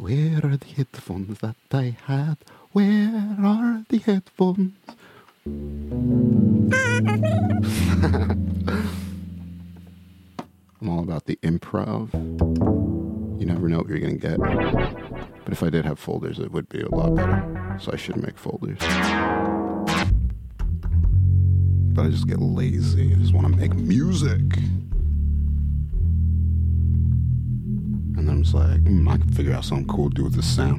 Where are the headphones that I had? Where are the headphones? I'm all about the improv. You never know what you're going to get. But if I did have folders, it would be a lot better. So I should make folders. But I just get lazy. I just want to make music. And I'm just like, mm, I can figure out something cool to do with this sound.